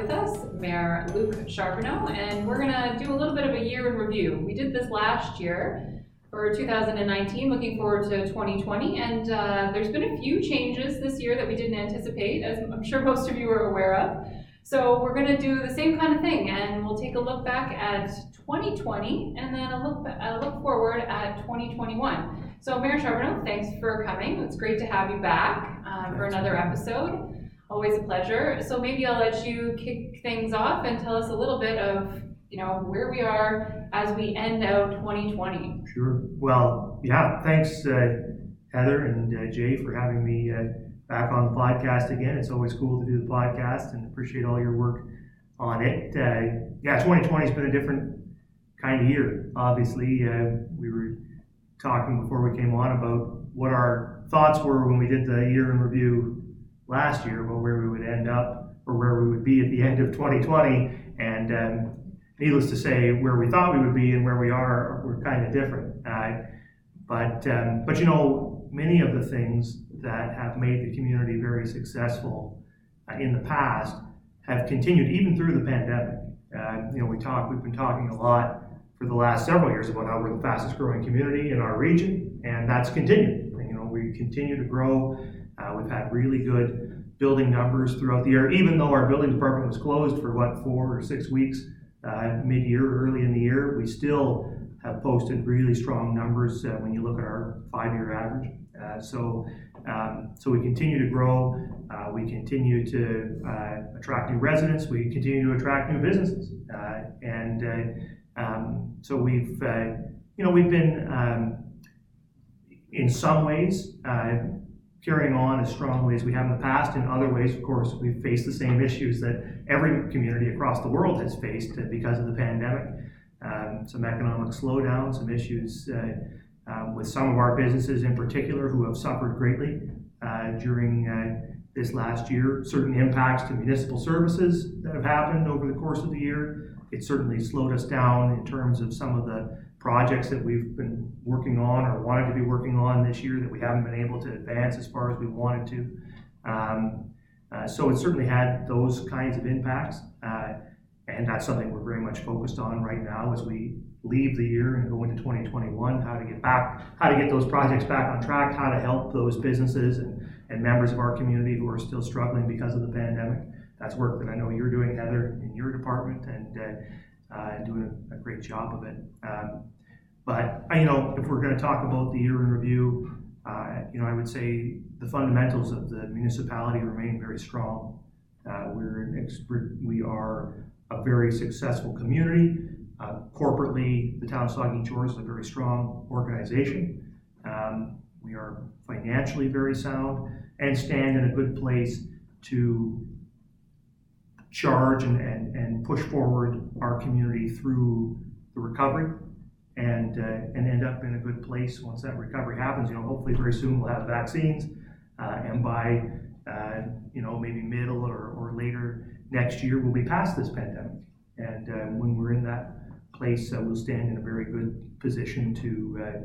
with us Mayor Luke Charbonneau, and we're gonna do a little bit of a year in review. We did this last year for 2019, looking forward to 2020, and uh, there's been a few changes this year that we didn't anticipate, as I'm sure most of you are aware of. So we're gonna do the same kind of thing, and we'll take a look back at 2020, and then a look, a look forward at 2021. So Mayor Charbonneau, thanks for coming. It's great to have you back uh, for another episode. Always a pleasure. So maybe I'll let you kick things off and tell us a little bit of, you know, where we are as we end out 2020. Sure. Well, yeah, thanks, uh, Heather and uh, Jay, for having me uh, back on the podcast again. It's always cool to do the podcast and appreciate all your work on it. Uh, yeah, 2020 has been a different kind of year. Obviously, uh, we were talking before we came on about what our thoughts were when we did the year in review last year, about where we would end up or where we would be at the end of 2020. And um, needless to say, where we thought we would be and where we are were kind of different. Uh, but um, but you know, many of the things that have made the community very successful uh, in the past have continued even through the pandemic. Uh, you know, we talk, we've been talking a lot for the last several years about how we're the fastest growing community in our region, and that's continued. You know, we continue to grow. Uh, we've had really good building numbers throughout the year, even though our building department was closed for what four or six weeks uh, mid-year, early in the year. We still have posted really strong numbers uh, when you look at our five-year average. Uh, so, um, so we continue to grow. Uh, we continue to uh, attract new residents. We continue to attract new businesses, uh, and uh, um, so we've, you know, we've been um, in some ways carrying on as strongly as we have in the past. In other ways, of course, we've faced the same issues that every community across the world has faced because of the pandemic. Um, some economic slowdown, some issues uh, um, with some of our businesses in particular who have suffered greatly uh, during uh, this last year. Certain impacts to municipal services that have happened over the course of the year. It certainly slowed us down in terms of some of the projects that we've been working on or wanted to be working on this year that we haven't been able to advance as far as we wanted to. Um, uh, so it certainly had those kinds of impacts. Uh, and that's something we're very much focused on right now as we leave the year and go into 2021 how to get back how to get those projects back on track how to help those businesses and, and members of our community who are still struggling because of the pandemic that's work that i know you're doing heather in your department and uh, uh, doing a, a, great job of it um, but you know if we're going to talk about the year in review uh, you know i would say the fundamentals of the municipality remain very strong uh, we're an expert, we are a very successful community. Uh, corporately, the town of Saugeen Shores is a very strong organization. Um, we are financially very sound and stand in a good place to charge and, and, and push forward our community through the recovery and, uh, and end up in a good place once that recovery happens. You know, hopefully very soon we'll have vaccines, uh, and by uh, you know maybe middle or, or later next year we'll be past this pandemic. And uh, when we're in that place, uh, we'll stand in a very good position to uh,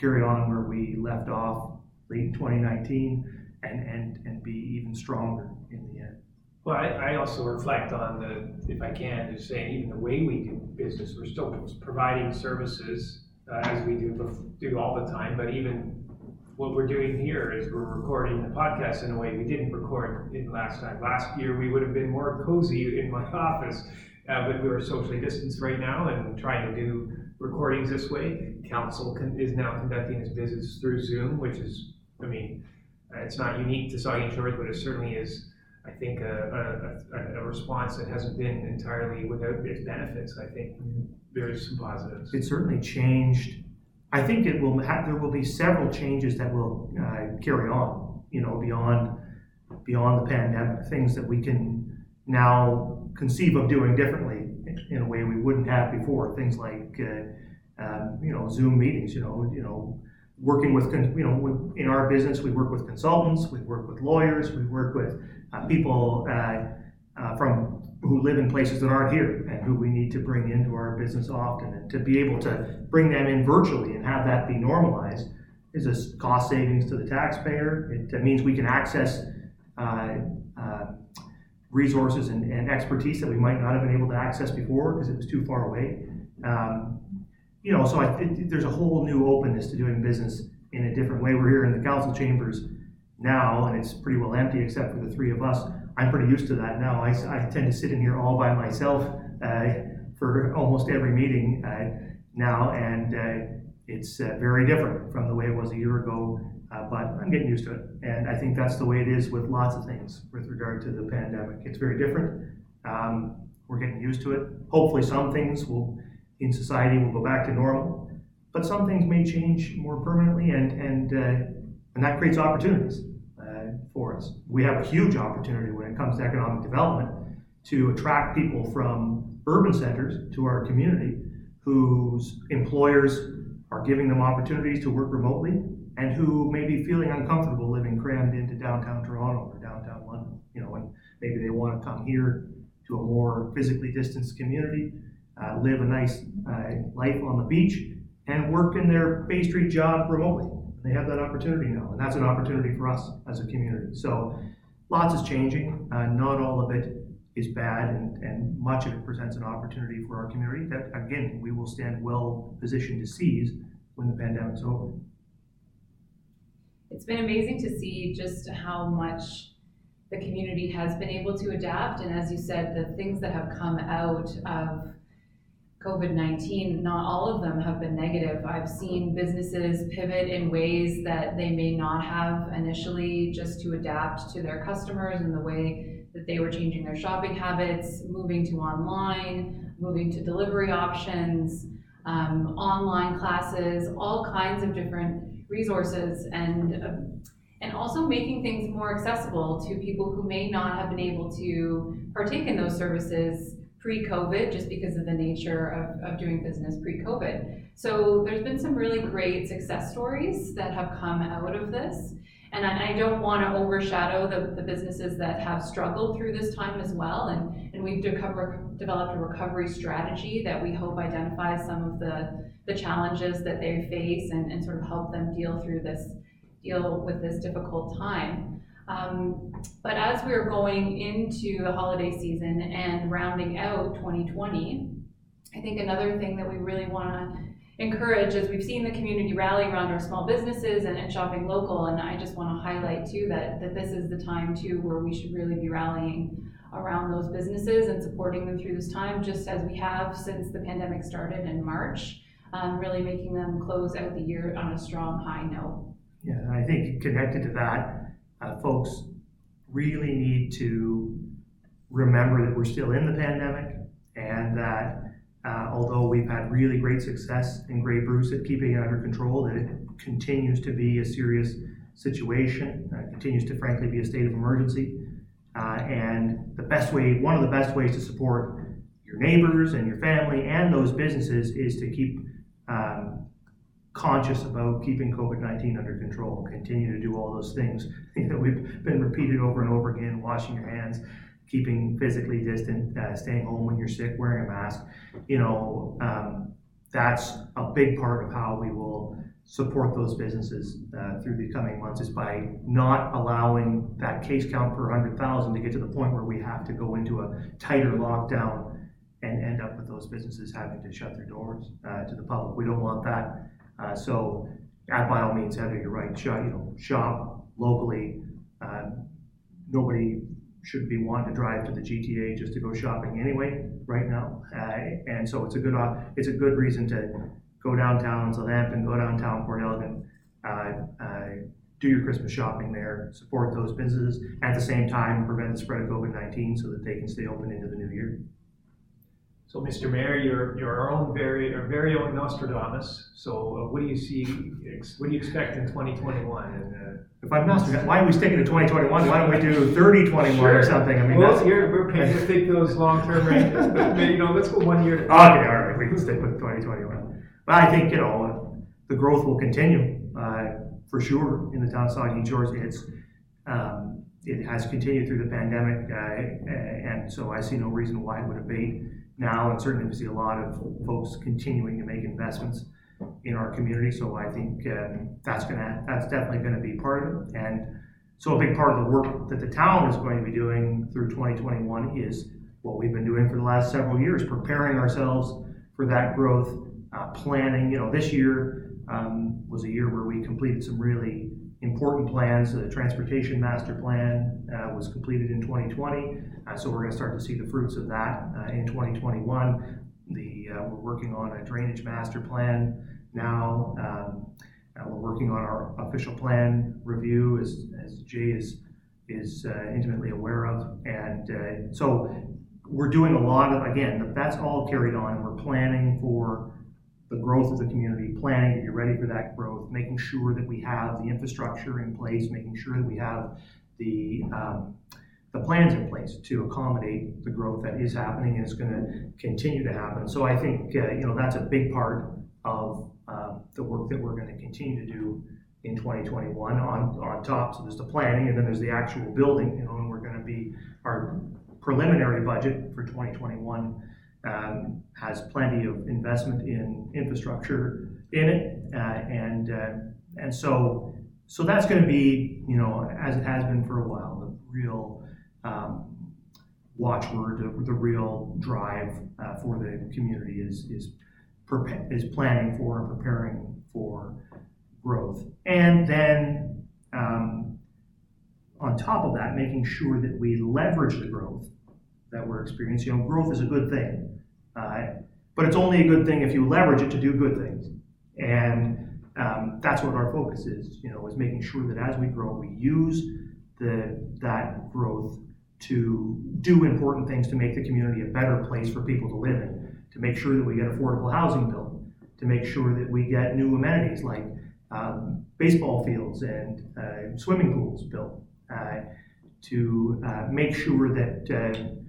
carry on where we left off late 2019 and, and, and be even stronger in the end. Well, I, I also reflect on the, if I can, just saying even the way we do business, we're still providing services uh, as we do do all the time, but even what we're doing here is we're recording the podcast in a way we didn't record in last time. Last year we would have been more cozy in my office, uh, but we are socially distanced right now and trying to do recordings this way. Council con- is now conducting its business through Zoom, which is, I mean, uh, it's not unique to Saugeen Shores, but it certainly is, I think, a, a, a, response that hasn't been entirely without its benefits. I think there's some positives. It certainly changed I think it will have, there will be several changes that will uh, carry on, you know, beyond beyond the pandemic, things that we can now conceive of doing differently in a way we wouldn't have before. Things like, uh, um, you know, Zoom meetings. You know, you know, working with, you know, in our business we work with consultants, we work with lawyers, we work with uh, people uh, uh, from who live in places that aren't here and who we need to bring into our business often. And to be able to bring them in virtually and have that be normalized is a cost savings to the taxpayer. It, means we can access uh, uh, resources and, and expertise that we might not have been able to access before because it was too far away. Um, you know, so I, it, there's a whole new openness to doing business in a different way. We're here in the council chambers now, and it's pretty well empty except for the three of us. I'm pretty used to that now. I, I tend to sit in here all by myself uh, for almost every meeting uh, now, and uh, it's uh, very different from the way it was a year ago. Uh, but I'm getting used to it, and I think that's the way it is with lots of things with regard to the pandemic. It's very different. Um, we're getting used to it. Hopefully, some things will in society will go back to normal, but some things may change more permanently, and and uh, and that creates opportunities uh, for us. We have a huge opportunity when it comes to economic development to attract people from urban centers to our community whose employers are giving them opportunities to work remotely and who may be feeling uncomfortable living crammed into downtown Toronto or downtown London. You know, and maybe they want to come here to a more physically distanced community, uh, live a nice uh, life on the beach, and work in their Bay Street job remotely. They have that opportunity now, and that's an opportunity for us as a community. So, lots is changing. Uh, not all of it is bad, and, and much of it presents an opportunity for our community that, again, we will stand well positioned to seize when the pandemic's over. It's been amazing to see just how much the community has been able to adapt, and as you said, the things that have come out of COVID 19, not all of them have been negative. I've seen businesses pivot in ways that they may not have initially just to adapt to their customers and the way that they were changing their shopping habits, moving to online, moving to delivery options, um, online classes, all kinds of different resources, and uh, and also making things more accessible to people who may not have been able to partake in those services pre-COVID, just because of the nature of, of doing business pre-COVID. So there's been some really great success stories that have come out of this. And I, I don't want to overshadow the, the businesses that have struggled through this time as well. And, and we've developed a recovery strategy that we hope identifies some of the, the challenges that they face and, and sort of help them deal through this, deal with this difficult time. Um, but as we're going into the holiday season and rounding out 2020, I think another thing that we really want to encourage is we've seen the community rally around our small businesses and, and shopping local, and I just want to highlight too that, that this is the time too where we should really be rallying around those businesses and supporting them through this time, just as we have since the pandemic started in March, um, really making them close out the year on a strong high note. Yeah, I think connected to that, uh, folks really need to remember that we're still in the pandemic and that uh, although we've had really great success in Grey Bruce at keeping it under control, that it continues to be a serious situation, uh, continues to frankly be a state of emergency. Uh, and the best way, one of the best ways to support your neighbors and your family and those businesses is to keep um, conscious about keeping COVID 19 under control, continue to do all those things that we've been repeated over and over again washing your hands, keeping physically distant, uh, staying home when you're sick, wearing a mask. You know, um, that's a big part of how we will support those businesses uh, through the coming months is by not allowing that case count per 100,000 to get to the point where we have to go into a tighter lockdown and end up with those businesses having to shut their doors uh, to the public. We don't want that. Uh, so, by all means, Heather, you're right. Shop, you know, shop locally. Uh, nobody should be wanting to drive to the GTA just to go shopping anyway. Right now, uh, and so it's a good uh, it's a good reason to go downtown Southampton, go downtown Port Elgin, uh, uh, do your Christmas shopping there, support those businesses. At the same time, prevent the spread of COVID nineteen so that they can stay open into the new year. So, Mr. Mayor, you're, you're our own very, our very own Nostradamus. So, uh, what do you see? What do you expect in 2021? And, uh, if I'm why are we sticking to 2021? Why don't we do 3021 sure. or something? I mean, well, that's... Here, we're paying to take those long-term ranges, but you know, let's go one year. okay, all right, we can stick with 2021. But I think you know the growth will continue uh, for sure in the town of Saugeen Shores. It's um, it has continued through the pandemic, uh, and so I see no reason why it would abate now, and certainly we see a lot of folks continuing to make investments in our community. So I think um, that's gonna that's definitely going to be part of it. And so a big part of the work that the town is going to be doing through 2021 is what we've been doing for the last several years, preparing ourselves for that growth, uh, planning. You know, this year um, was a year where we completed some really important plans. The transportation master plan uh, was completed in 2020, uh, so we're going to start to see the fruits of that uh, in 2021. The uh, we're working on a drainage master plan now. Um, uh, we're working on our official plan review, as, as Jay is is uh, intimately aware of, and so we're doing a lot of again. That's all carried on. We're planning for the growth of the community, planning to be ready for that growth, making sure that we have the infrastructure in place, making sure that we have the um, the plans in place to accommodate the growth that is happening and is going to continue to happen. So I think uh, you know that's a big part of uh, the work that we're going to continue to do in 2021 on on top. So there's the planning, and then there's the actual building. You know, and we're going to be our preliminary budget for 2021 um, has plenty of investment in infrastructure in it, uh, and uh, and so so that's going to be you know as it has been for a while the real um, watchword, the, the real drive uh, for the community is is is planning for and preparing for growth, and then um, on top of that, making sure that we leverage the growth that we're experiencing. You know, growth is a good thing, uh, but it's only a good thing if you leverage it to do good things, and um, that's what our focus is. You know, is making sure that as we grow, we use the that growth to do important things to make the community a better place for people to live in, to make sure that we get affordable housing built, to make sure that we get new amenities like um, baseball fields and uh, swimming pools built, uh, to uh, make sure that uh,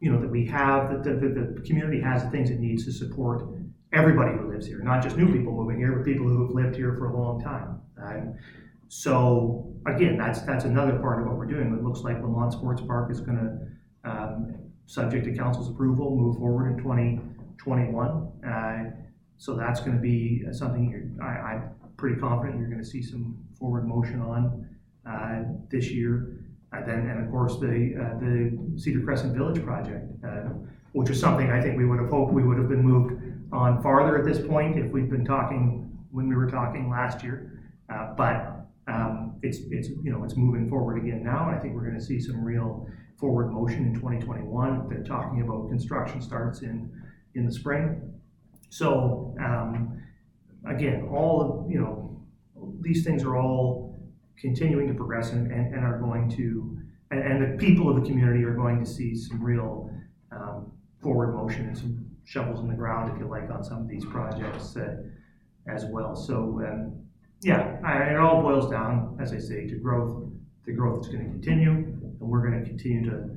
you know that we have that the, the, community has the things it needs to support everybody who lives here, not just new people moving here, but people who have lived here for a long time. Um, so again, that's that's another part of what we're doing. It looks like Lamont Sports Park is going to, um, subject to council's approval, move forward in 2021. Uh, so that's going to be something I, I'm pretty confident you're going to see some forward motion on uh, this year. And then, and of course, the uh, the Cedar Crescent Village project, uh, which is something I think we would have hoped we would have been moved on farther at this point if we'd been talking when we were talking last year. Uh, but um, it's, it's, you know, it's moving forward again now, and I think we're gonna see some real forward motion in twenty twenty-one. They're talking about construction starts in, in the spring. So, um, again, all of, you know, these things are all continuing to progress and, and, and are going to, and, and the people of the community are going to see some real, um, forward motion and some shovels in the ground, if you like, on some of these projects, uh, as well. So, um, yeah, I- it all boils down, as I say, to growth. The growth is going to continue, and we're going to continue to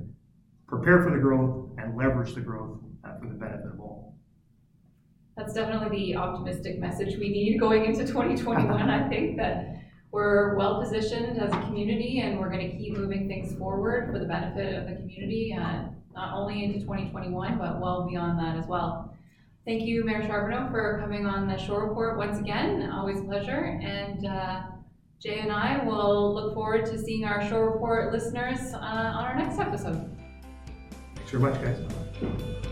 prepare for the growth and leverage the growth uh, for the benefit of all. That's definitely the optimistic message we need going into 2021. I think that we're well positioned as a community and we're going to keep moving things forward for the benefit of the community, uh, not only into 2021, but well beyond that as well. Thank you, Mayor Charbonneau, for coming on the shore report once again. Always a pleasure. And uh, Jay and I will look forward to seeing our shore report listeners uh, on our next episode. Thanks very much, guys.